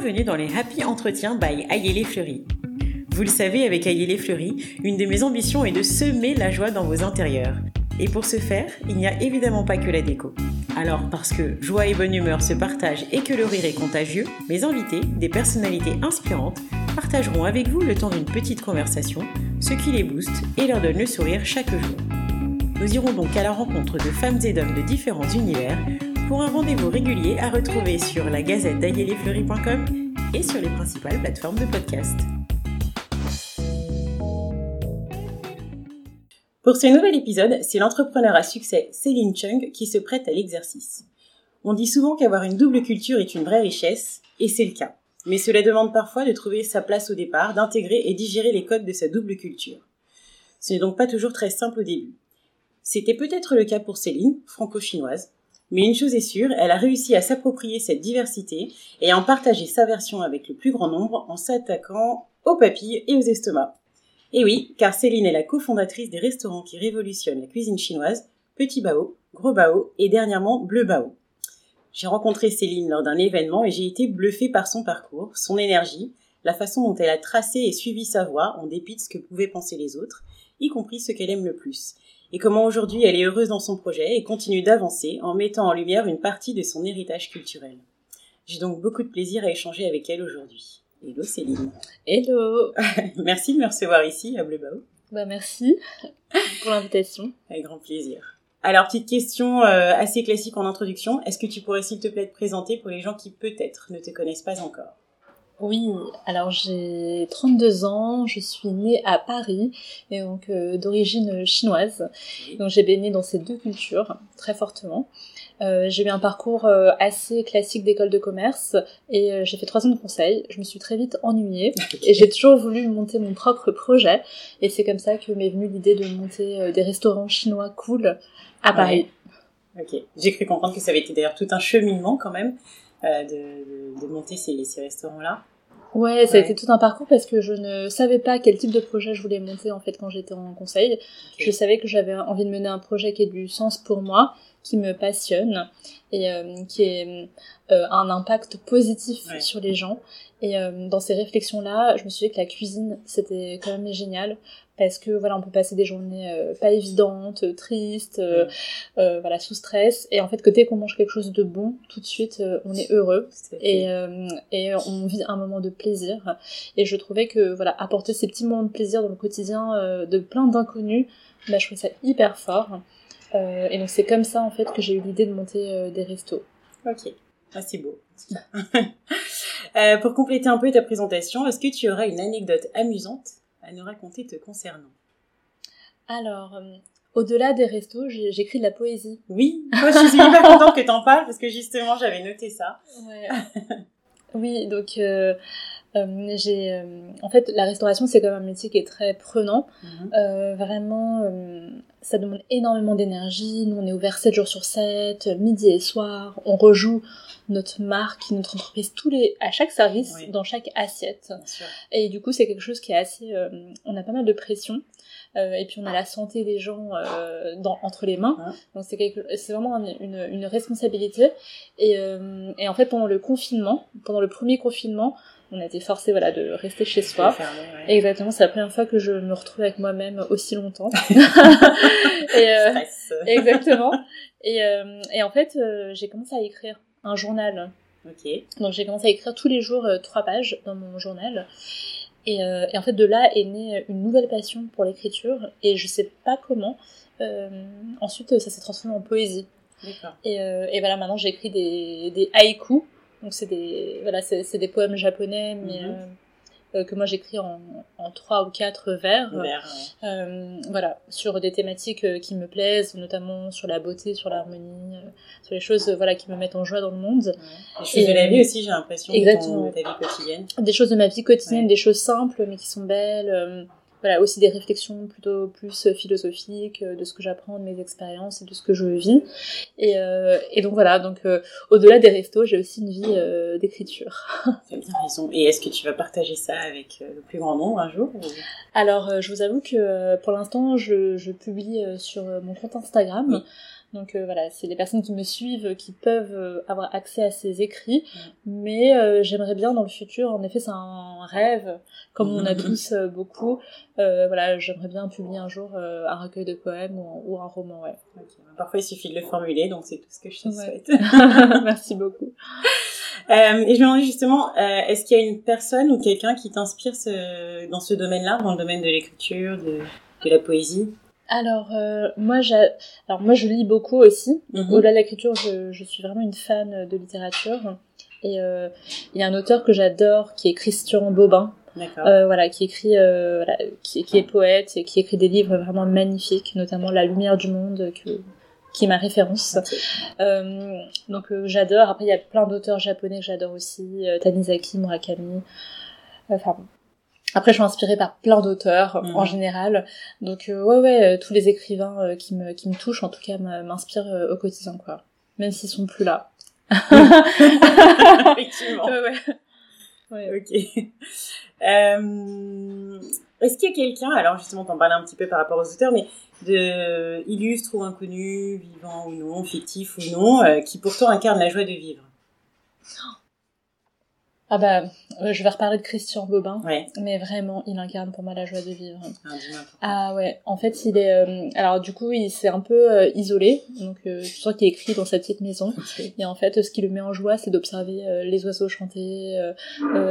bienvenue dans les Happy Entretiens by Ayélé Fleury. Vous le savez, avec Ayélé Fleury, une de mes ambitions est de semer la joie dans vos intérieurs. Et pour ce faire, il n'y a évidemment pas que la déco. Alors, parce que joie et bonne humeur se partagent et que le rire est contagieux, mes invités, des personnalités inspirantes, partageront avec vous le temps d'une petite conversation, ce qui les booste et leur donne le sourire chaque jour. Nous irons donc à la rencontre de femmes et d'hommes de différents univers pour un rendez-vous régulier à retrouver sur la gazette d'ayelefleury.com et sur les principales plateformes de podcast. Pour ce nouvel épisode, c'est l'entrepreneur à succès Céline Chung qui se prête à l'exercice. On dit souvent qu'avoir une double culture est une vraie richesse, et c'est le cas. Mais cela demande parfois de trouver sa place au départ, d'intégrer et digérer les codes de sa double culture. Ce n'est donc pas toujours très simple au début. C'était peut-être le cas pour Céline, franco-chinoise, mais une chose est sûre, elle a réussi à s'approprier cette diversité et à en partager sa version avec le plus grand nombre en s'attaquant aux papilles et aux estomacs. Et oui, car Céline est la cofondatrice des restaurants qui révolutionnent la cuisine chinoise, Petit Bao, Gros Bao et dernièrement Bleu Bao. J'ai rencontré Céline lors d'un événement et j'ai été bluffée par son parcours, son énergie, la façon dont elle a tracé et suivi sa voie en dépit de ce que pouvaient penser les autres, y compris ce qu'elle aime le plus et comment aujourd'hui elle est heureuse dans son projet et continue d'avancer en mettant en lumière une partie de son héritage culturel. J'ai donc beaucoup de plaisir à échanger avec elle aujourd'hui. Hello Céline. Hello. merci de me recevoir ici à Bleu Bao. Bah merci pour l'invitation. Avec grand plaisir. Alors petite question euh, assez classique en introduction, est-ce que tu pourrais s'il te plaît te présenter pour les gens qui peut-être ne te connaissent pas encore? Oui, alors j'ai 32 ans, je suis née à Paris, et donc euh, d'origine chinoise. Donc j'ai baigné dans ces deux cultures très fortement. Euh, j'ai eu un parcours euh, assez classique d'école de commerce et j'ai fait trois ans de conseil. Je me suis très vite ennuyée et j'ai toujours voulu monter mon propre projet. Et c'est comme ça que m'est venue l'idée de monter des restaurants chinois cool à Paris. Ok, j'ai cru comprendre que ça avait été d'ailleurs tout un cheminement quand même de, de, monter ces, ces restaurants-là. Ouais, ça a été tout un parcours parce que je ne savais pas quel type de projet je voulais monter en fait quand j'étais en conseil. Je savais que j'avais envie de mener un projet qui ait du sens pour moi, qui me passionne et euh, qui ait euh, un impact positif sur les gens. Et euh, dans ces réflexions-là, je me suis dit que la cuisine, c'était quand même génial parce que voilà, on peut passer des journées euh, pas évidentes, tristes, euh, voilà, sous stress. Et en fait, que dès qu'on mange quelque chose de bon, tout de suite, on est heureux et, et on vit un moment de plaisir. Et je trouvais que voilà, apporter ces petits moments de plaisir dans le quotidien de plein d'inconnus, bah, je trouvais ça hyper fort. et donc c'est comme ça en fait que j'ai eu l'idée de monter des restos. Ok. Ah, c'est beau. euh, pour compléter un peu ta présentation, est-ce que tu auras une anecdote amusante à nous raconter te concernant Alors, euh, au-delà des restos, j'écris de la poésie. Oui, moi je suis hyper contente que tu en parles parce que justement j'avais noté ça. Ouais. oui, donc euh, euh, j'ai euh, en fait la restauration c'est quand même un métier qui est très prenant. Mhm. euh, vraiment euh, ça demande énormément d'énergie. Nous on est ouvert 7 jours sur 7 midi et soir. On rejoue notre marque notre entreprise tous les à chaque service dans chaque assiette. Et du coup c'est quelque chose qui est assez on a pas mal de pression. Et puis on a la santé des gens dans, entre les mains. Donc c'est c'est vraiment une, une, responsabilité. Et, et en fait pendant le confinement, pendant le premier confinement, on a été forcé voilà de rester chez soi. Exactement, c'est la première fois que je me retrouve avec moi-même aussi longtemps. et, euh, exactement. Et, euh, et en fait, euh, j'ai commencé à écrire un journal. Ok. Donc j'ai commencé à écrire tous les jours trois pages dans mon journal. Et, et, en fait, de là est née une nouvelle passion pour l'écriture. Et je sais pas comment. ensuite, ça s'est transformé en poésie. Et, et voilà, maintenant j'écris des, des haïkus. Donc c'est des voilà c'est des poèmes japonais mais mhm. euh, euh, que moi j'écris en, en trois ou quatre vers, euh, voilà sur des thématiques qui me plaisent notamment sur la beauté sur l'harmonie sur les choses voilà qui me mettent en joie dans le monde. Des choses de la vie aussi j'ai l'impression exactement de ta vie quotidienne. Des choses de ma vie quotidienne des choses simples mais qui sont belles voilà, aussi des réflexions plutôt plus philosophiques euh, de ce que j'apprends de mes expériences et de ce que je vis. Et, euh, et donc voilà, donc euh, au-delà des restos, j'ai aussi une vie d'écriture. Tu as bien raison. Et est-ce que tu vas partager ça avec le plus grand nombre un jour Alors, je vous avoue que pour l'instant, je, je publie sur mon compte Instagram. Donc euh, voilà, c'est les personnes qui me suivent qui peuvent euh, avoir accès à ces écrits, mais euh, j'aimerais bien dans le futur, en effet c'est un rêve, comme on a tous beaucoup, voilà, j'aimerais bien publier un jour un recueil de poèmes ou, un roman, ouais. Parfois il suffit de le formuler, donc c'est tout ce que je te souhaite. Merci beaucoup. et je me demandais justement, est-ce qu'il y a une personne ou quelqu'un qui t'inspire ce, dans ce domaine-là, dans le domaine de l'écriture, de, de la poésie? Alors euh, moi alors moi je lis beaucoup aussi. Mhm. Au-delà de l'écriture, je, je, suis vraiment une fan de littérature. Et euh, il y a un auteur que j'adore qui est Christian Bobin. Euh, voilà, qui écrit, euh, voilà, qui, qui, est poète et qui écrit des livres vraiment magnifiques, notamment La Lumière du Monde, que, qui est ma référence. Euh, donc euh, j'adore. Après il y a plein d'auteurs japonais que j'adore aussi, Tanizaki, Murakami. Enfin après, je suis inspirée par plein d'auteurs en mhm. général, donc euh, ouais, ouais, euh, tous les écrivains euh, qui me qui me touchent, en tout cas, m'inspirent au quotidien, quoi. Même s'ils sont plus là. Effectivement. ouais, ouais. Ok. Est-ce qu'il y a quelqu'un, alors justement, t'en parlais un petit peu par rapport aux auteurs, mais de illustre ou inconnu, vivant ou non, fictif ou non, qui pourtant incarne la joie de vivre? Ah bah, euh, je vais reparler de Christian Bobin, mais vraiment, il incarne pour moi la joie de vivre. Ah, ah ouais, en fait, il est... Euh, alors du coup, il s'est un peu euh, isolé, donc je sens qu'il est écrit dans sa petite maison. Et en fait, ce qui le met en joie, c'est d'observer les oiseaux chanter,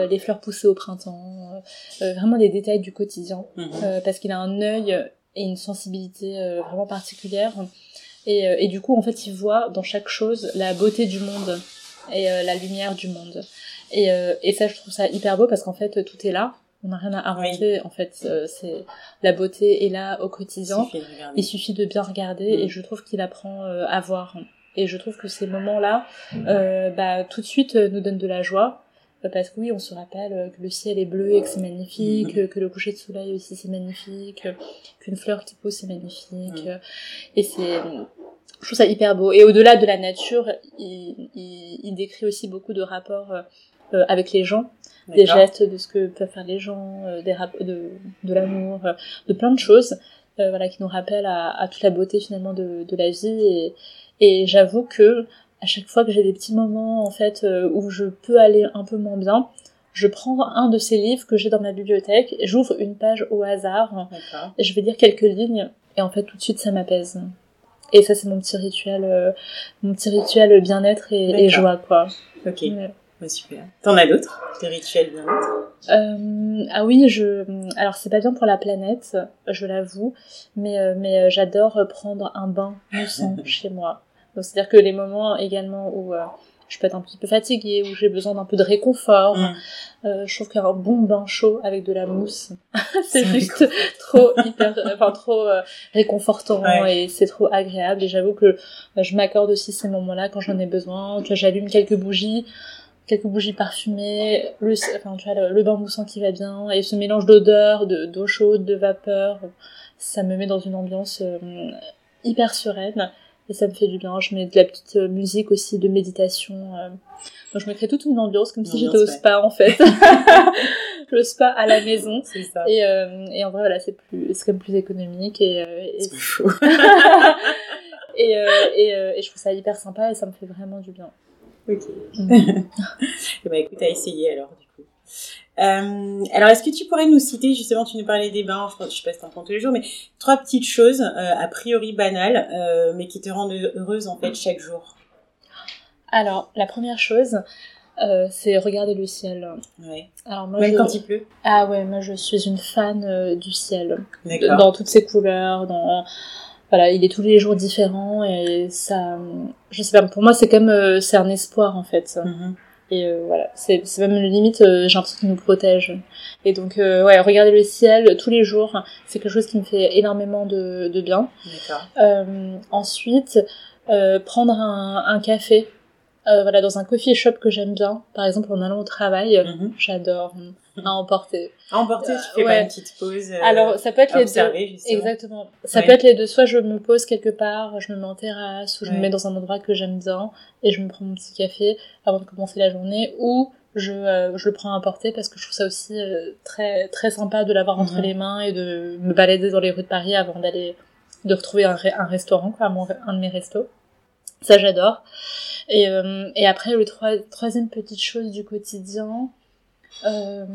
les fleurs pousser au printemps, vraiment des détails du quotidien, mhm. parce qu'il a un œil et une sensibilité vraiment particulière. Et, et du coup, en fait, il voit dans chaque chose la beauté du monde et la lumière du monde. Et, euh, et ça, je trouve ça hyper beau parce qu'en fait, tout est là. On n'a rien à inventer. En fait, euh, c'est la beauté est là au quotidien. Il suffit de, bien regarder et mm. je trouve qu'il apprend euh, à voir. Et je trouve que ces moments-là, bah, tout de suite, nous donnent de la joie parce que oui, on se rappelle que le ciel est bleu et que c'est magnifique, mm. que le coucher de soleil aussi c'est magnifique, qu'une fleur qui pousse c'est magnifique. Mm. Et c'est, je trouve ça hyper beau. Et au-delà de la nature, il, il, il, décrit aussi beaucoup de rapports euh, avec les gens, des gestes de ce que peuvent faire les gens, euh, des de, de l'amour, euh, de plein de choses, voilà, qui nous rappellent à, à, toute la beauté finalement de, de la vie. Et, et j'avoue que à chaque fois que j'ai des petits moments en fait où je peux aller un peu moins bien, je prends un de ces livres que j'ai dans ma bibliothèque, j'ouvre une page au hasard, et je vais lire quelques lignes, et en fait tout de suite ça m'apaise. Et ça c'est mon petit rituel, mon petit rituel bien-être et, et, joie quoi. Ok super. T'en as d'autres? Des rituels bien euh, Ah oui, je. Alors c'est pas bien pour la planète, je l'avoue, mais euh, mais euh, j'adore prendre un bain moussant chez moi. Donc c'est-à-dire que les moments également où euh, je peux être un petit peu fatiguée, où j'ai besoin d'un peu de réconfort. Mm. Euh, je trouve qu'un bon bain chaud avec de la mousse, c'est juste trop hyper, enfin trop réconfortant et c'est trop agréable. Et j'avoue que je m'accorde aussi ces moments-là quand j'en ai besoin. Que j'allume quelques bougies quelques bougies parfumées, le, enfin, tu vois, le, bain moussant qui va bien, et ce mélange d'odeurs, d'eau chaude, de vapeur, ça me met dans une ambiance euh, hyper sereine, et ça me fait du bien. Je mets de la petite euh, musique aussi de méditation. Euh. Donc je me crée toute une ambiance comme si j'étais au spa en fait. le spa à la maison. C'est ça. Et, et en vrai voilà, c'est plus, c'est quand même plus économique et, et c'est fou. et, et, et je trouve ça hyper sympa et ça me fait vraiment du bien. Ok. Ben, écoute, à essayer alors, du coup. Euh, alors, est-ce que tu pourrais nous citer, justement, tu nous parlais des bains, je, je sais pas si t'en prends tous les jours, mais trois petites choses, euh, a priori banales, euh, mais qui te rendent heureuse, en fait, chaque jour? Alors, la première chose, euh, c'est regarder le ciel. Ouais. Alors moi, Même quand il pleut? Ah ouais, moi je suis une fan du ciel. Dans toutes ses couleurs, dans voilà, il est tous les jours différent et ça, je sais pas, pour moi c'est comme euh, c'est un espoir en fait. Mm-hmm. Et euh, voilà, c'est même limite, euh, j'ai l'impression qu'il nous protège. Et donc, ouais, regarder le ciel tous les jours, c'est quelque chose qui me fait énormément de, de bien. ensuite, prendre un, un café voilà, dans un coffee shop que j'aime bien, par exemple en allant au travail, mhm. j'adore à emporter. À emporter, tu fais pas une petite pause. Euh, Alors ça peut être les deux. Exactement. Ça peut être les deux. Soit je me pose quelque part, je me mets en terrasse, ou je me mets dans un endroit que j'aime bien et je me prends mon petit café avant de commencer la journée, ou je, euh, je le prends à emporter parce que je trouve ça aussi très très sympa de l'avoir entre mhm. les mains et de me balader dans les rues de Paris avant d'aller de retrouver un, un restaurant, quoi, un de mes restos. Ça, j'adore. Et, euh, et après, le troisième petite chose du quotidien, euh, bah,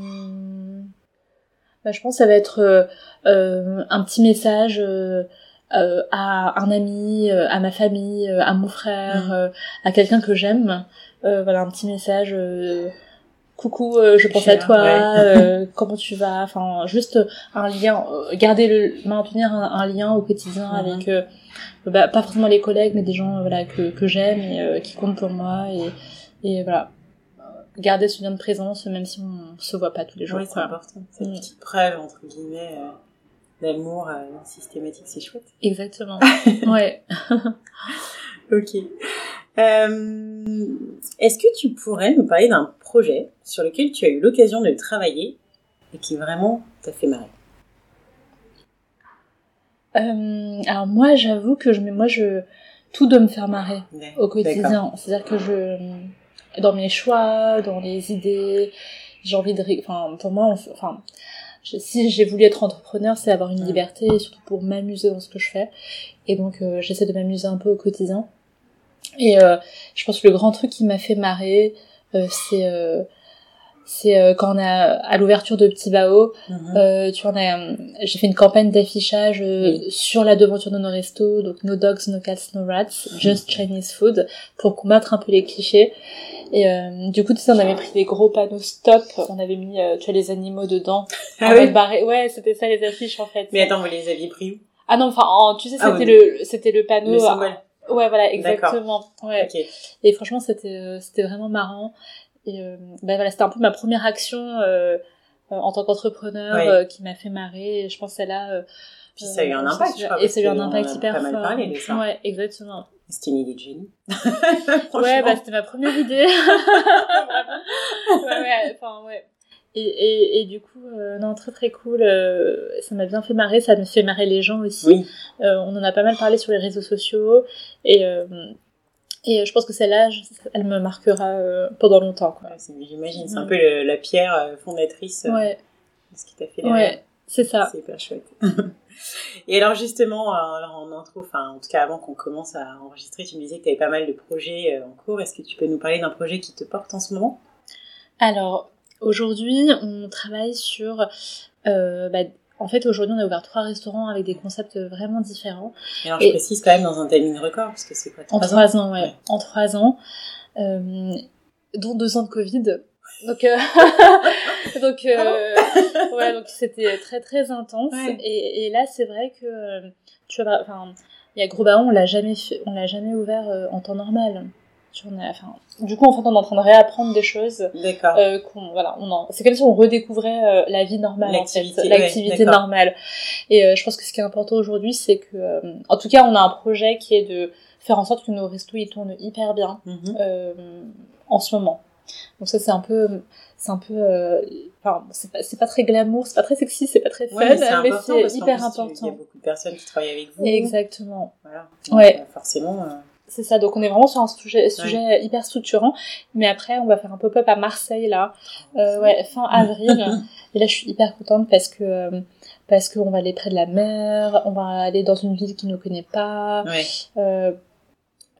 je pense que ça va être euh, euh un petit message euh, à un ami, à ma famille, à mon frère, mmh. à quelqu'un que j'aime. voilà, un petit message coucou, euh, je pense à toi, euh, comment tu vas, enfin juste un lien, euh, garder le, maintenir un, lien au quotidien mhm. avec, bah, pas forcément les collègues, mais des gens voilà que, que j'aime et qui comptent pour moi et, et voilà, garder ce lien de présence même si on se voit pas tous les jours. Oui, c'est important. Cette une mm. petite preuve entre guillemets d'amour systématique, c'est chouette. Exactement. ouais. ok. Euh, est-ce que tu pourrais me parler d'un projet sur lequel tu as eu l'occasion de travailler et qui vraiment t'a fait marrer? Euh, Alors moi, j'avoue que je, moi, je, tout doit me faire marrer au quotidien. C'est-à-dire que je, dans mes choix, dans les idées, j'ai envie de, enfin, pour moi, enfin, si j'ai voulu être entrepreneur, c'est avoir une liberté, et surtout pour m'amuser dans ce que je fais. Et donc, euh, j'essaie de m'amuser un peu au quotidien. Et euh, je pense que le grand truc qui m'a fait marrer, euh, c'est euh, c'est euh, quand on a à l'ouverture de Petit Bao, mhm. euh, tu vois, j'ai fait une campagne d'affichage sur la devanture de nos restos, donc no dogs, no cats, no rats, just Chinese food, pour combattre un peu les clichés. Et du coup, tu sais, on avait pris des gros panneaux stop, on avait mis, tu vois, les animaux dedans. Ah oui. Ouais, c'était ça les affiches en fait. Mais attends, vous les aviez pris où? Ah non, enfin, tu sais, ah c'était le, c'était le panneau. Le Ouais, voilà, exactement. Ouais. Et franchement, c'était euh, c'était vraiment marrant. Et euh, ben voilà, c'était un peu ma première action euh, euh en tant qu'entrepreneur qui m'a fait marrer. Et je pense celle-là. Puis ça a eu un impact, je crois. Et ça a eu un impact hyper pas mal fort. Parlé de ça. Ouais, exactement. C'était une idée de génie. ouais, bah c'était ma première idée. ouais, ouais, enfin ouais. Et, et, et, du coup, euh, non, très très cool. Euh, ça m'a bien fait marrer, ça me fait marrer les gens aussi. Oui. Euh, on en a pas mal parlé sur les réseaux sociaux. Et, et je pense que celle-là, elle me marquera pendant longtemps. Quoi. Ouais, J'imagine, c'est un peu la pierre fondatrice ouais. de ce qui t'a fait Ouais, c'est ça. C'est hyper chouette. et alors justement, alors en intro, enfin en tout cas avant qu'on commence à enregistrer, tu me disais que tu avais pas mal de projets en cours. Est-ce que tu peux nous parler d'un projet qui te porte en ce moment? Alors, Aujourd'hui, on travaille sur... Euh, bah, en fait, aujourd'hui, on a ouvert trois restaurants avec des concepts vraiment différents. Et alors, je précise quand même dans un timing record, parce que c'est quoi En trois ans, ouais. En trois ans. Euh, dont deux ans de Covid. Donc, euh, donc, euh, ouais, donc c'était très très intense. Et, et là, c'est vrai que tu vois, enfin, il y a Gros on l'a jamais fait, on l'a jamais ouvert euh, en temps normal enfin, du coup, en fait, on est en train de réapprendre des choses. D'accord. Euh, voilà, on c'est comme si on redécouvrait euh, la vie normale, l'activité, l'activité normale. Et je pense que ce qui est important aujourd'hui, c'est que, euh, en tout cas, on a un projet qui est de faire en sorte que nos restos ils tournent hyper bien mhm. en ce moment. Donc ça, c'est un peu, c'est un peu, enfin, c'est pas, c'est pas très glamour, c'est pas très sexy, c'est pas très fun, mais c'est hyper important. Il y a beaucoup de personnes qui travaillent avec vous. Exactement. Voilà. ouais. forcément. C'est ça, donc on est vraiment sur un sujet, sujet hyper structurant. Mais après, on va faire un pop-up à Marseille là, euh, ouais, fin avril. et là, je suis hyper contente parce que euh, parce qu'on va aller près de la mer, on va aller dans une ville qui ne connaît pas. Ouais. Euh,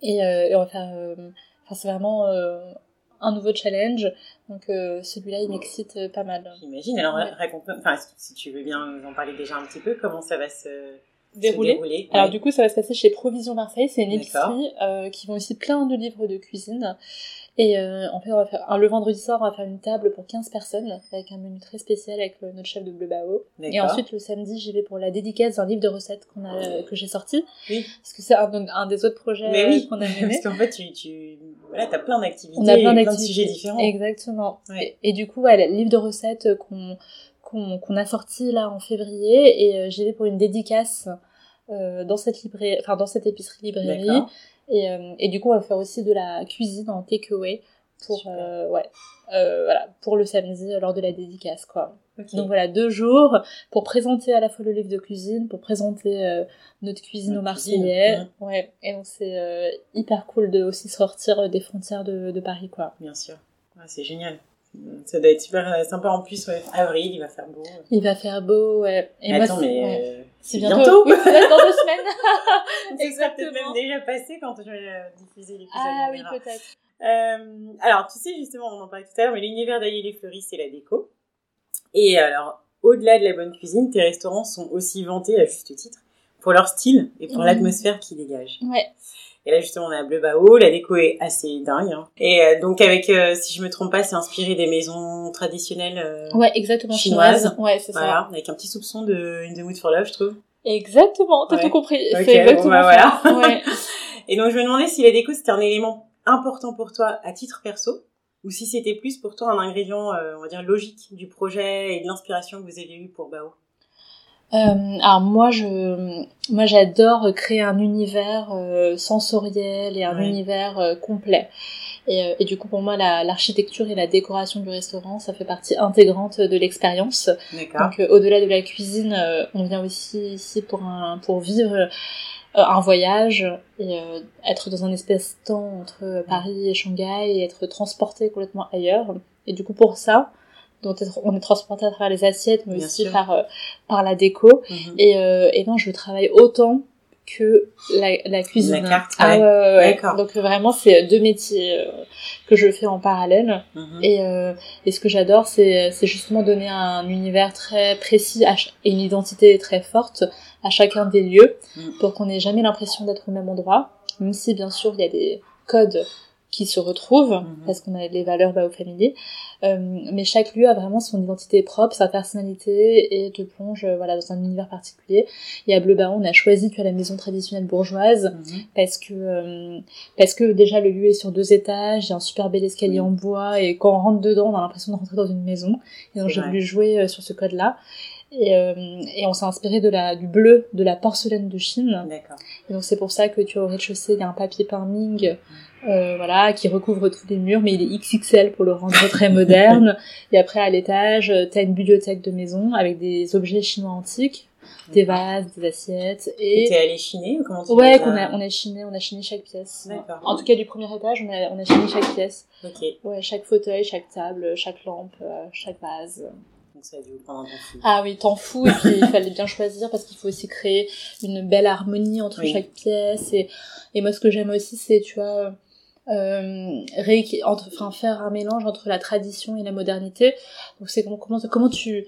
et, euh, et, on va faire. Euh, enfin, c'est vraiment un nouveau challenge. Donc celui-là, il m'excite pas mal. J'imagine. Alors, enfin, si tu veux bien nous en parler déjà un petit peu, comment ça va se déroulé. Alors du coup, ça va se passer chez Provision Marseille. C'est une épicerie euh, qui vont aussi plein de livres de cuisine. Et euh, en fait, on va faire, le vendredi soir, on va faire une table pour 15 personnes avec un menu très spécial avec notre chef de Bleu Bao. Et ensuite, le samedi, j'y vais pour la dédicace d'un livre de recettes qu'on a, que j'ai sorti. Oui. Parce que c'est un, des autres projets oui. qu'on a mené. Parce qu'en fait, tu, tu, voilà, t'as plein d'activités. On a plein, de sujets différents. Exactement. Et, du coup, ouais, le livre de recettes qu'on, qu'on, a sorti là en février et euh, j'y vais pour une dédicace euh, dans cette librairie, enfin dans cette épicerie librairie. Et, euh, et du coup, on va faire aussi de la cuisine en takeaway pour euh, ouais euh, voilà pour le samedi lors de la dédicace quoi. Donc voilà deux jours pour présenter à la fois le livre de cuisine, pour présenter notre cuisine au Marseillais. Ouais. Et donc c'est hyper cool de aussi sortir des frontières de, de Paris quoi. Bien sûr. c'est génial. Ça doit être super sympa en plus, ouais. Avril, il va faire beau. Il va faire beau, ouais. Et Attends, moi, mais ouais. c'est bientôt. bientôt. Oui, dans deux semaines. Exactement. peut-être même déjà passé quand je vais diffuser l'épisode. Ah oui, peut-être. Euh, alors, tu sais, justement, on en parlait tout à l'heure, mais l'univers d'Aïe les fleuris, c'est la déco. Et alors, au-delà de la bonne cuisine, tes restaurants sont aussi vantés, à juste titre, pour leur style et pour l'atmosphère qu'ils dégagent. Ouais. Et là, justement, on a Bleu Bao, la déco est assez dingue. Hein. Et euh, donc, avec, euh, si je me trompe pas, c'est inspiré des maisons traditionnelles euh, ouais, exactement, chinoises. Ouais, c'est voilà, ça. avec un petit soupçon de In the Mood for Love, je trouve. Exactement, t'as tout compris. c'est exactement bah, voilà. ouais. Et donc, je me demandais si la déco, c'était un élément important pour toi à titre perso, ou si c'était plus pour toi un ingrédient, on va dire, logique du projet et de l'inspiration que vous avez eu pour Bao. Euh, alors moi je moi j'adore créer un univers euh, sensoriel et un univers euh, complet. Et, et, du coup pour moi l'architecture et la décoration du restaurant ça fait partie intégrante de l'expérience. Donc au-delà de la cuisine on vient aussi ici pour un pour vivre un voyage et être dans un espèce de temps entre Paris et Shanghai et être transporté complètement ailleurs. Et du coup pour ça dont on est transporté à travers les assiettes, mais aussi par, euh, par la déco. Mhm. Et, euh, et non, je travaille autant que la, la cuisine. La carte, ah, ouais. Donc vraiment, c'est deux métiers euh, que je fais en parallèle. Mhm. Et, euh, et ce que j'adore, c'est justement donner un univers très précis et une identité très forte à chacun des lieux mhm. pour qu'on n'ait jamais l'impression d'être au même endroit. Même si, bien sûr, il y a des codes qui se retrouvent mhm. parce qu'on a les valeurs bah, au familier euh, mais chaque lieu a vraiment son identité propre sa personnalité et te plonge euh, voilà dans un univers particulier et à Bleu Baron on a choisi tu vois la maison traditionnelle bourgeoise mhm. parce que euh, parce que déjà le lieu est sur deux étages il y a un super bel escalier en bois et quand on rentre dedans on a l'impression de rentrer dans une maison et donc j'ai voulu jouer sur ce code là et, euh, et on s'est inspiré de la, du bleu de la porcelaine de Chine. D'accord. Et donc c'est pour ça que tu as au rez-de-chaussée, il y a un papier peint Ming euh, voilà, qui recouvre tous les murs, mais il est XXL pour le rendre très moderne. Et après, à l'étage, t'as une bibliothèque de maison avec des objets chinois antiques, des vases, des assiettes. Et t'es allé chiner ou comment tu Ouais, qu'on a, on a chiné, on a chiné chaque pièce. D'accord. En tout cas, du premier étage, on a, on a chiné chaque pièce. Ok. Ouais, chaque fauteuil, chaque table, chaque lampe, euh, chaque vase. Donc ça a dû prendre un temps fou. Ah oui, temps fou. Et puis, il fallait bien choisir parce qu'il faut aussi créer une belle harmonie entre chaque pièce. Et, et moi, ce que j'aime aussi, c'est, tu vois, euh, entre, enfin, faire un mélange entre la tradition et la modernité. Donc c'est comment, comment, comment tu,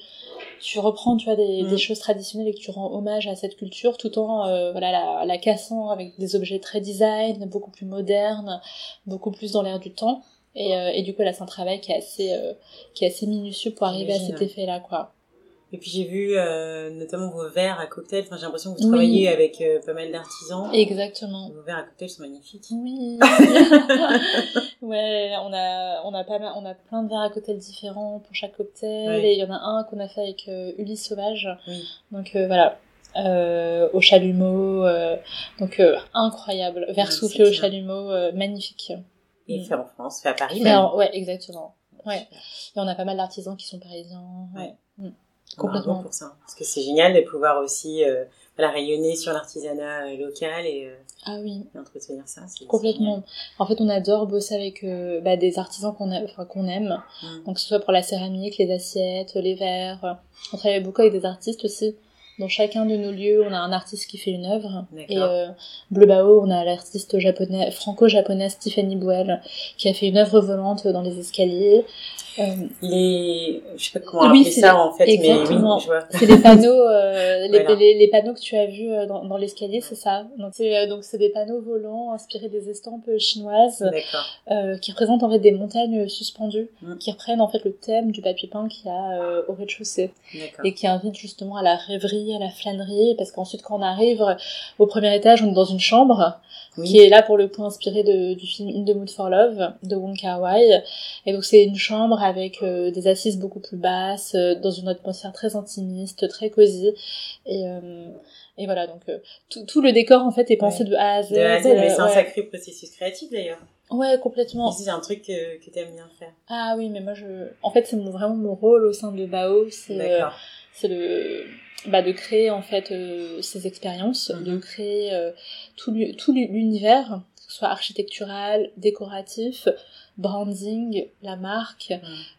tu reprends tu vois, des, des, mm. choses traditionnelles et que tu rends hommage à cette culture tout en euh, voilà, la, la cassant avec des objets très design, beaucoup plus modernes, beaucoup plus dans l'air du temps. Et, euh, et du coup là c'est un travail qui est assez, euh, qui est assez minutieux pour arriver à cet effet-là. quoi. Et puis j'ai vu euh, notamment vos verres à cocktail. Enfin, j'ai l'impression que vous travaillez avec euh, pas mal d'artisans. Exactement. Vos verres à cocktail sont magnifiques. Oui. ouais, on a on a pas mal, on a plein de verres à cocktail différents pour chaque cocktail. Et il y en a un qu'on a fait avec euh, Ulysse Sauvage. Oui. Donc voilà. au chalumeau, donc incroyable, verre soufflé au chalumeau, magnifique. Et fait en France, fait à Paris. ouais, exactement. Ouais. Et on a pas mal d'artisans qui sont parisiens. Ouais. Mm. Complètement. pour ça. Parce que c'est génial de pouvoir aussi euh, voilà, rayonner sur l'artisanat euh, local et, euh, ah oui. entretenir ça. Complètement. En fait, on adore bosser avec euh, bah, des artisans qu'on enfin, qu'on aime. Mm. Donc, que ce soit pour la céramique, les assiettes, les verres. On travaille beaucoup avec des artistes aussi. Dans chacun de nos lieux, on a un artiste qui fait une œuvre. Et euh, Bleu Bao, on a l'artiste japonais, franco-japonaise Tiffany Bouel, qui a fait une œuvre volante dans les escaliers. Euh, les, je sais pas comment appeler ça en fait, exactement. mais oui, je vois. C'est les panneaux, euh, les, les, panneaux que tu as vus euh, dans, dans l'escalier, c'est ça. Donc c'est euh, donc c'est des panneaux volants inspirés des estampes chinoises, qui représentent en fait des montagnes suspendues, mm. qui reprennent en fait le thème du papier peint qu'il y a au rez-de-chaussée et qui invitent justement à la rêverie, à la flânerie, parce qu'ensuite quand on arrive au premier étage, on est dans une chambre qui est là pour le coup inspiré de, du film In the Mood for Love de Wong Kar Wai. Et donc c'est une chambre avec euh, des assises beaucoup plus basses, euh, dans une atmosphère très intimiste, très cosy. Et, euh, et voilà, donc tout, tout, le décor en fait est pensé de A à Z. De A à Z, mais c'est un sacré processus créatif d'ailleurs. Ouais, complètement. C'est un truc que, que t'aimes bien faire. Ah oui, mais moi je, en fait c'est vraiment mon rôle au sein de Bao, c'est c'est le bah, de créer en fait ces expériences, de mhm. créer tout l'univers ce soit architectural, décoratif, branding, la marque,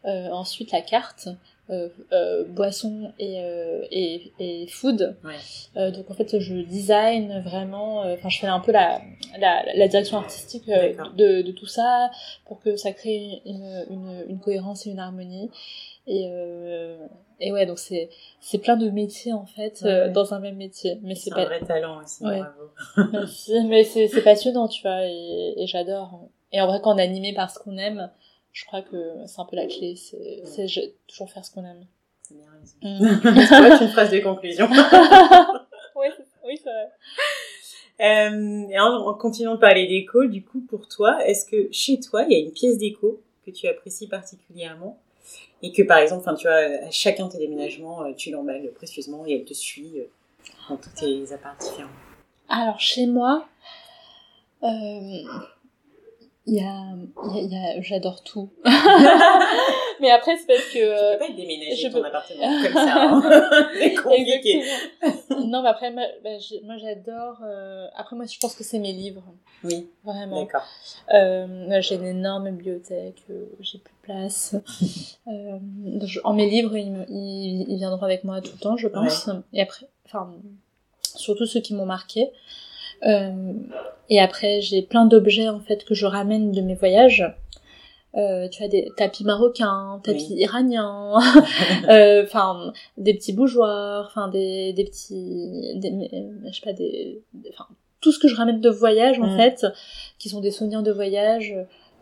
euh, ensuite la carte, euh, euh, boisson et, et, et, food. donc en fait, je design vraiment, enfin je fais un peu la, la, la direction artistique de, de, tout ça pour que ça crée une, une, une cohérence et une harmonie. Et, et ouais, donc c'est c'est plein de métiers en fait dans un même métier. Mais c'est pas un vrai talent aussi. Bravo. Merci, mais c'est c'est passionnant, tu vois, et, et j'adore. Et en vrai, quand on est animé par ce qu'on aime, je crois que c'est un peu la clé, c'est toujours faire ce qu'on aime. C'est bien. Mm. être une phrase de conclusion. oui, oui c'est vrai. Euh, et en, continuant de parler d'écho, du coup, pour toi, est-ce que chez toi, il y a une pièce d'écho que tu apprécies particulièrement? Et que, par exemple, enfin, tu vois, à chacun de tes déménagements, euh, tu l'emballes précieusement et elle te suit euh, dans tous tes apparts différents Alors, chez moi, euh, il y a, y a, j'adore tout. mais après, c'est parce que. Tu peux pas déménager je ton peux... appartement comme ça. Hein. c'est compliqué. non, mais après, moi, bah, j'adore. Euh... Après, moi, je pense que c'est mes livres. Oui. Vraiment. D'accord. Euh, j'ai une énorme bibliothèque. Euh, j'ai plus de place. euh, en mes livres, ils, ils, ils, viendront avec moi tout le temps, je pense. Ouais. Et après, enfin, surtout ceux qui m'ont marqué. Euh, et après, j'ai plein d'objets en fait que je ramène de mes voyages. Euh, tu as des tapis marocains, tapis iraniens, euh, enfin des petits bougeoirs, enfin des, des petits, des, je sais pas des, enfin tout ce que je ramène de voyage en mm. fait, qui sont des souvenirs de voyage.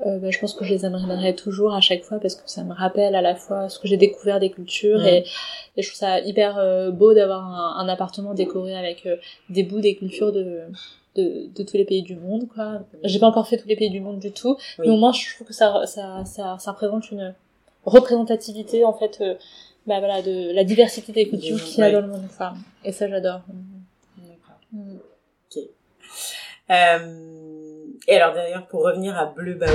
Euh, bah, je pense que je les amènerai toujours à chaque fois parce que ça me rappelle à la fois ce que j'ai découvert des cultures mm. et, et, je trouve ça hyper euh, beau d'avoir un, un, appartement décoré avec euh, des bouts des cultures de, de, de, tous les pays du monde quoi. J'ai pas encore fait tous les pays du monde du tout mais au moins je trouve que ça ça ça, ça représente une représentativité en fait euh, bah voilà de la diversité des cultures qu'il y a dans le monde enfin, et ça j'adore. D'accord. Mm. ok. Euh, et alors d'ailleurs pour revenir à Bleu Bao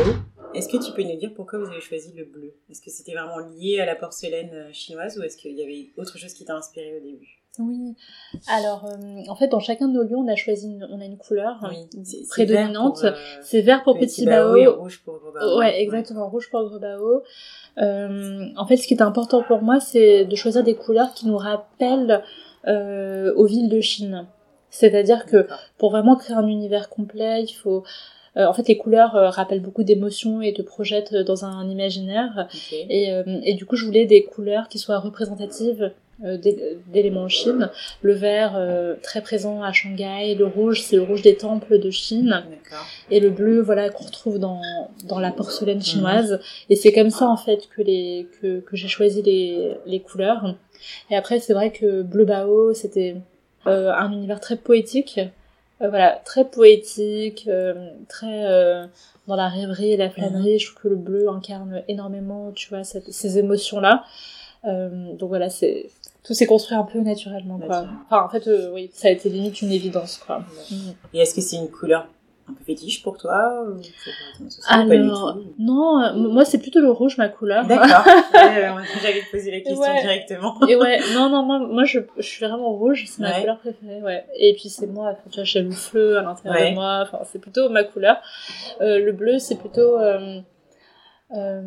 est-ce que tu peux nous dire pourquoi vous avez choisi le bleu? Est-ce que c'était vraiment lié à la porcelaine euh, chinoise ou est-ce qu'il y avait autre chose qui t'a inspiré au début? Oui. Alors, euh, en fait, dans chacun de nos lieux, on a choisi, une, on a une couleur oui, prédominante. c'est vert pour Petit Bao. Et rouge pour Gros Bao. Ouais, exactement, rouge pour Gros Bao. Euh, en fait, ce qui est important pour moi, c'est de choisir des couleurs qui nous rappellent euh, aux villes de Chine. C'est-à-dire que pour vraiment créer un univers complet, il faut euh, en fait, les couleurs euh, rappellent beaucoup d'émotions et te projettent dans un imaginaire. Et, euh, et, du coup, je voulais des couleurs qui soient représentatives d'éléments en Chine. Le vert très présent à Shanghai, le rouge c'est le rouge des temples de Chine, et le bleu voilà qu'on retrouve dans dans la porcelaine mhm. chinoise. Et c'est comme ça en fait que les que que j'ai choisi les les couleurs. Et après c'est vrai que bleu bao c'était un univers très poétique euh, voilà, très poétique, euh, très euh, dans la rêverie et la flânerie. Mhm. Je trouve que le bleu incarne énormément, tu vois, ces émotions-là. donc voilà, c'est tout s'est construit un peu naturellement, quoi. Enfin, en fait, oui, ça a été limite une évidence, quoi. Et est-ce que c'est une couleur un peu fétiche pour toi ou Alors, non, euh, moi c'est plutôt le rouge ma couleur. D'accord. J'allais te poser la question directement. Et ouais, non, non, moi, moi je, je suis vraiment rouge, c'est ma couleur préférée, ouais. Et puis c'est moi, tu vois, j'ai le feu à l'intérieur de moi, enfin, c'est plutôt ma couleur. Euh, le bleu, c'est plutôt. Euh, euh,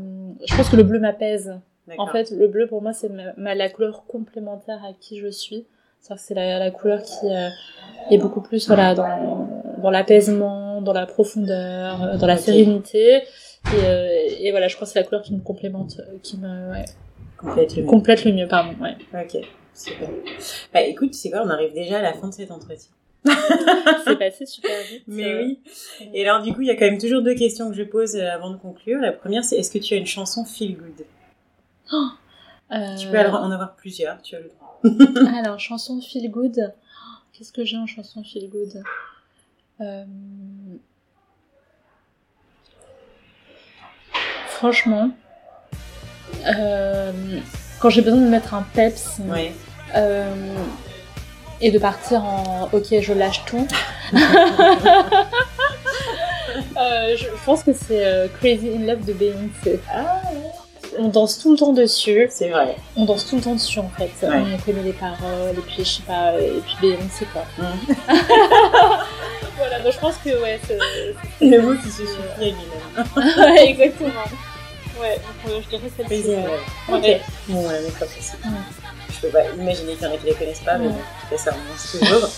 je pense que le bleu m'apaise. En fait, le bleu pour moi, c'est ma, la couleur complémentaire à qui je suis. C'est la, la couleur qui euh, est beaucoup plus voilà dans, dans l'apaisement, dans la profondeur, euh, dans la sérénité. Et, euh, et, voilà, je crois que c'est la couleur qui me complémente, qui me ouais, complète, le complète le mieux. Pardon, ouais. Ok, super. Bah écoute, c'est quoi, on arrive déjà à la fin de cet entretien. c'est passé super vite. Mais oui. Et alors du coup, il y a quand même toujours deux questions que je pose avant de conclure. La première, c'est est-ce que tu as une chanson feel good? Oh, Tu peux en avoir plusieurs, tu as le droit. Alors, chanson feel good. Qu'est-ce que j'ai en chanson feel good? Euh... Franchement, euh... quand j'ai besoin de mettre un peps oui. euh... et de partir en OK, je lâche tout. Euh, je pense que c'est euh, Crazy in Love de Beyoncé. Ah, on danse tout le temps dessus. C'est vrai. On danse tout le temps dessus en fait. On connaît les paroles et puis je sais pas, et puis Beyoncé quoi. Mm. voilà, donc je pense que ouais, c'est le mot qui se suffit ouais, exactement. Ouais, donc euh, je dirais celle-ci. Plaisir, ouais. Ok. Bon, la méthode aussi. Je peux pas imaginer qu'il y en a qui ne la connaissent pas, mais bon, en tout cas, ça remonte toujours.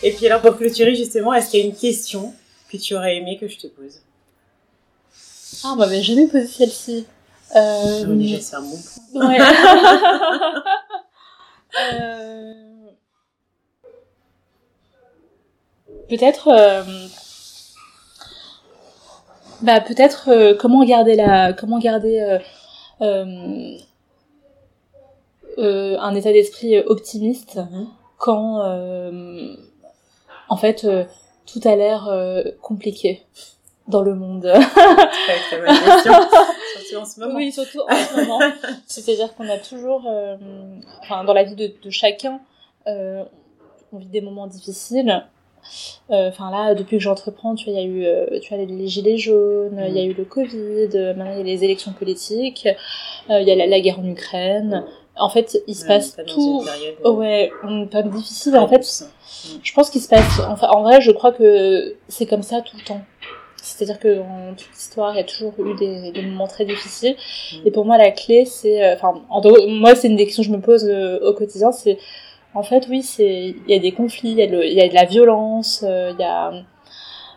Et puis alors, pour clôturer, justement, est-ce qu'il y a une question que tu aurais aimé que je te pose? Ah, on m'avait jamais posé celle-ci. Euh... Déjà, c'est un bon point. Ouais. euh... Peut-être... Euh... Bah, peut-être euh, comment garder la... Comment garder... Euh, euh, euh, un état d'esprit optimiste Mhm. quand en fait tout a l'air compliqué dans le monde. Très, très bonne question. Surtout en ce moment. oui, surtout en ce moment. C'est-à-dire qu'on a toujours, euh, enfin dans la vie de, de chacun, euh, on vit des moments difficiles. Euh, Enfin là, depuis que j'entreprends, tu vois, il y a eu, tu vois, les gilets jaunes, il y a eu le Covid, maintenant il y a les élections politiques, il y a la, la guerre en Ukraine. En fait, il se Ouais, passe pas tout. période, ouais, période difficile. En fait, douce. je pense qu'il se passe. Enfin, en vrai, je crois que c'est comme ça tout le temps. C'est-à-dire que dans toute l'histoire, il y a toujours eu des, des moments très difficiles. Mm. Et pour moi, la clé, c'est, euh, enfin, moi, c'est une des questions que je me pose euh, au quotidien. C'est, en fait, oui, c'est, il y a des conflits, il y a, de- y a de la violence, euh, il y a,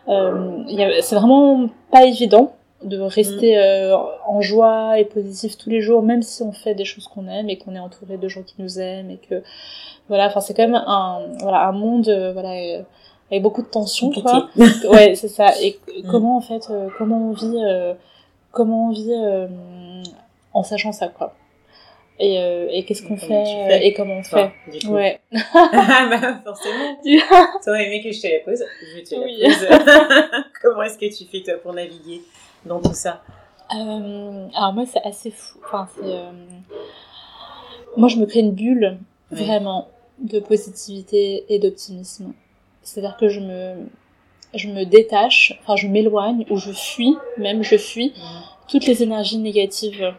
euh, y a- c'est vraiment pas évident de rester en joie et positif tous les jours, même si on fait des choses qu'on aime et qu'on est entouré de gens qui nous aiment et que, voilà, enfin, c'est quand même un, voilà, un monde, voilà, avec beaucoup de tensions, quoi ouais c'est ça. Et Mm. comment en fait euh, comment on vit euh, comment on vit euh, en sachant ça quoi. Et, et qu'est-ce qu'on fait, tu fais, et comment on Toi, fait du coup. ouais. Ah bah forcément. Du- T'aurais aimé que je te la pose. Je te la Oui. pose. Comment est-ce que tu fais toi pour naviguer dans tout ça? Alors moi c'est assez fou. Enfin c'est moi je me crée une bulle vraiment de positivité et d'optimisme c'est à dire que je me je me détache enfin je m'éloigne ou je fuis même je fuis toutes les énergies négatives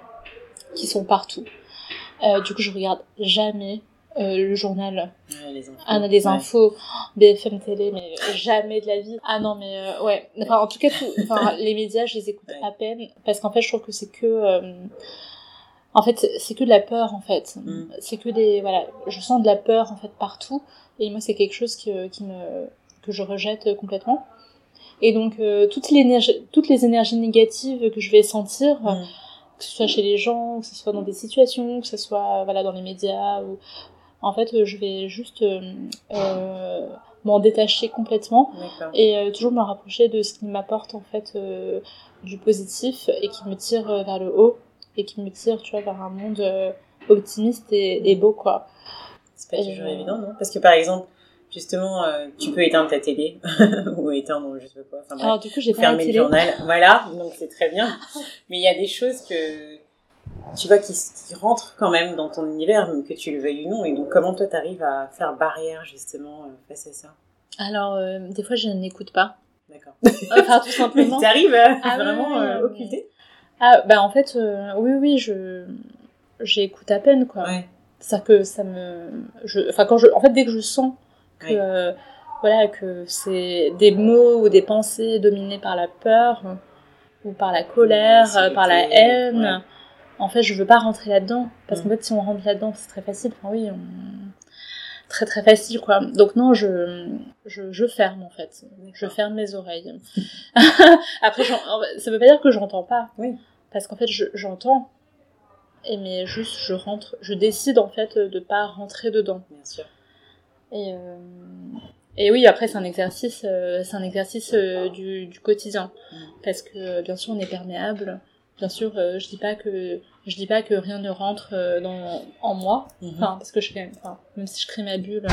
qui sont partout. Euh, du coup, je regarde jamais euh, le journal. Ouais, les infos. Ah, Ouais. infos, BFM télé, mais jamais de la vie. Ah non, mais euh, ouais. Enfin, en tout cas, tout, les médias, je les écoute Ouais. à peine parce qu'en fait, je trouve que c'est que, en fait, c'est que de la peur, en fait. Mm. C'est que des, voilà, je sens de la peur en fait partout, et moi, c'est quelque chose qui me, que je rejette complètement. Et donc, euh, toutes, les énergies négatives que je vais sentir, Mm. que ce soit chez les gens, que ce soit dans des situations, que ce soit voilà dans les médias ou en fait je vais juste euh, euh, m'en détacher complètement et euh, toujours me rapprocher de ce qui m'apporte en fait euh, du positif et qui me tire euh, vers le haut et qui me tire tu vois vers un monde euh, optimiste et, et beau quoi C'est pas toujours euh, évident, non? Parce que par exemple, justement, euh, tu peux éteindre ta télé ou éteindre je sais pas quoi. Enfin, bref. alors du coup j'ai fermer le journal. Voilà, donc c'est très bien. Mais il y a des choses que tu vois qui, qui rentrent quand même dans ton univers, même que tu le veuilles ou non. Et donc comment toi t'arrives à faire barrière justement face à ça? Alors des fois je n'écoute pas D'accord. enfin tout simplement t'arrives à Ah vraiment occulter? Ah bah en fait euh, oui oui je j'écoute à peine quoi Ouais. c'est-à-dire que ça me je enfin quand je en fait dès que je sens que Ouais. euh, voilà que c'est des mots ou des pensées dominées par la peur ou par la colère par la haine ouais. en fait je veux pas rentrer là-dedans parce Mm. qu'en fait si on rentre là-dedans c'est très facile enfin oui on... très très facile quoi donc non je je, je ferme en fait je ferme mes oreilles après ça veut pas dire que j'entends pas Oui. Parce qu'en fait je- j'entends et mais juste je rentre je décide en fait de pas rentrer dedans Bien sûr. et euh, et oui après c'est un exercice euh, c'est un exercice euh, du, du quotidien Mm. parce que bien sûr on est perméable bien sûr je dis pas que je dis pas que rien ne rentre dans en moi Mhm. enfin parce que je même enfin, même si je crée ma bulle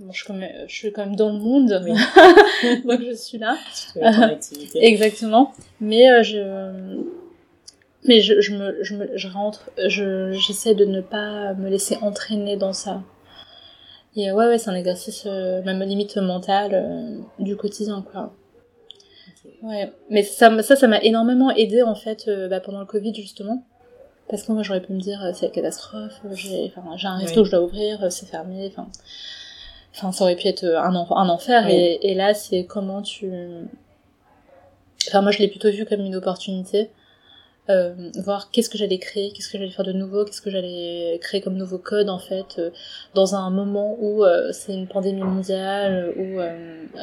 bon, je, suis quand même, je suis quand même dans le monde Oui. donc je suis là Tu activité. Exactement. Mais euh, je, mais je, je me, je me, je rentre, je, j'essaie de ne pas me laisser entraîner dans ça. Et ouais, ouais, c'est un exercice, euh, même limite mental euh, du quotidien, quoi. Ouais. Mais ça, ça, ça m'a énormément aidé en fait euh, bah, pendant le Covid justement. Parce que moi j'aurais pu me dire c'est la catastrophe, j'ai, enfin, j'ai un resto Oui. que je dois ouvrir, c'est fermé, enfin. enfin ça aurait pu être un, un enfer et, et, là c'est comment tu enfin moi je l'ai plutôt vu comme une opportunité euh, voir qu'est-ce que j'allais créer, qu'est-ce que j'allais faire de nouveau, qu'est-ce que j'allais créer comme nouveau code en fait, euh, dans un moment où euh, c'est une pandémie mondiale, où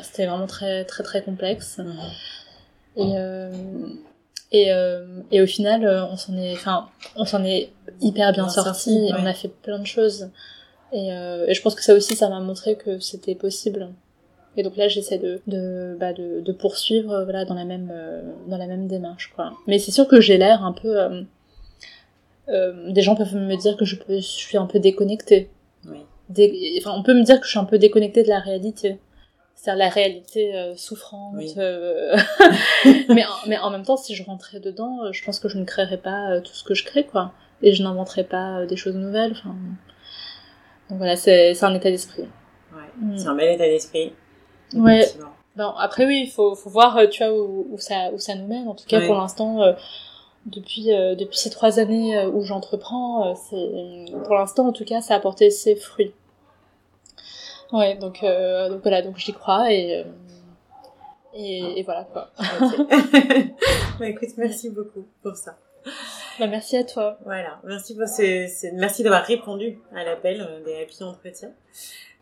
c'était vraiment très très très complexe. Et et, et au final, on s'en est, enfin, on s'en est hyper bien, sorti. On a fait plein de choses. Et, et je pense que ça aussi, ça m'a montré que c'était possible. Et donc là, j'essaie de de, bah, de, de poursuivre euh, voilà dans la même euh, dans la même démarche quoi. Mais c'est sûr que j'ai l'air un peu euh, euh, des gens peuvent me dire que je peux je suis un peu déconnectée. Oui. enfin, on peut me dire que je suis un peu déconnectée de la réalité. C'est-à-dire la réalité souffrante. Oui. mais, en, mais en même temps, si je rentrais dedans, je pense que je ne créerais pas tout ce que je crée, quoi. Et je n'inventerais pas des choses nouvelles. Enfin, donc voilà, c'est un état d'esprit. Ouais, mm. c'est un bel état d'esprit. Ouais. Bon, après oui, il faut, faut voir, euh, tu vois, où, où, ça, où ça nous mène. En tout cas, pour l'instant, euh, depuis, euh, depuis ces trois années où j'entreprends, c'est, pour l'instant, en tout cas, ça a apporté ses fruits. Ouais, donc, donc voilà, donc j'y crois et, et, et, voilà quoi. bah, écoute, merci beaucoup pour ça. Bah, merci à toi. Voilà, merci pour ce, merci d'avoir répondu à l'appel des Happy Entretiens.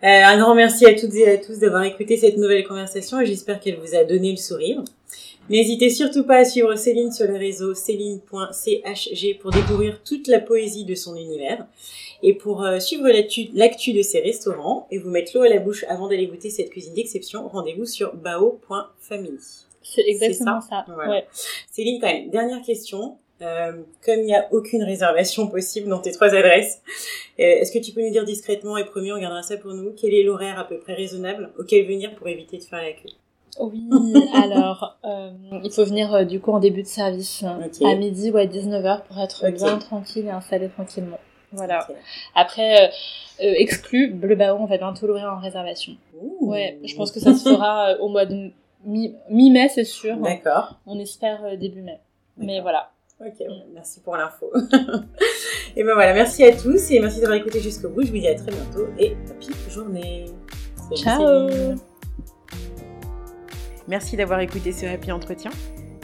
Euh, un grand merci à toutes et à tous d'avoir écouté cette nouvelle conversation et j'espère qu'elle vous a donné le sourire. N'hésitez surtout pas à suivre Céline sur le réseau céline.chg pour découvrir toute la poésie de son univers et pour euh, suivre l'actu de ses restaurants et vous mettre l'eau à la bouche avant d'aller goûter cette cuisine d'exception, rendez-vous sur bao.family. C'est exactement ça. Ouais. Céline, quand même, dernière question. Euh, comme il n'y a aucune réservation possible dans tes trois adresses, euh, est-ce que tu peux nous dire discrètement, et promis, on gardera ça pour nous, quel est l'horaire à peu près raisonnable auquel venir pour éviter de faire la queue? Oui, alors, euh, il faut venir du coup en début de service, à midi ou à 19h pour être bien tranquille et installé tranquillement. Voilà. Après, exclu, Bleu Baron, on va bientôt l'ouvrir en réservation. Ouais, je pense que ça se fera au mois de mi-mai, c'est sûr. D'accord. On espère début mai. Mais voilà. Ok, merci pour l'info. et ben voilà, merci à tous et merci d'avoir écouté jusqu'au bout. Je vous dis à très bientôt et happy journée. Ciao. Merci d'avoir écouté ce happy entretien.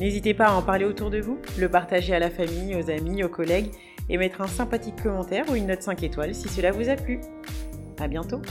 N'hésitez pas à en parler autour de vous, le partager à la famille, aux amis, aux collègues et mettre un sympathique commentaire ou une note 5 étoiles si cela vous a plu. À bientôt.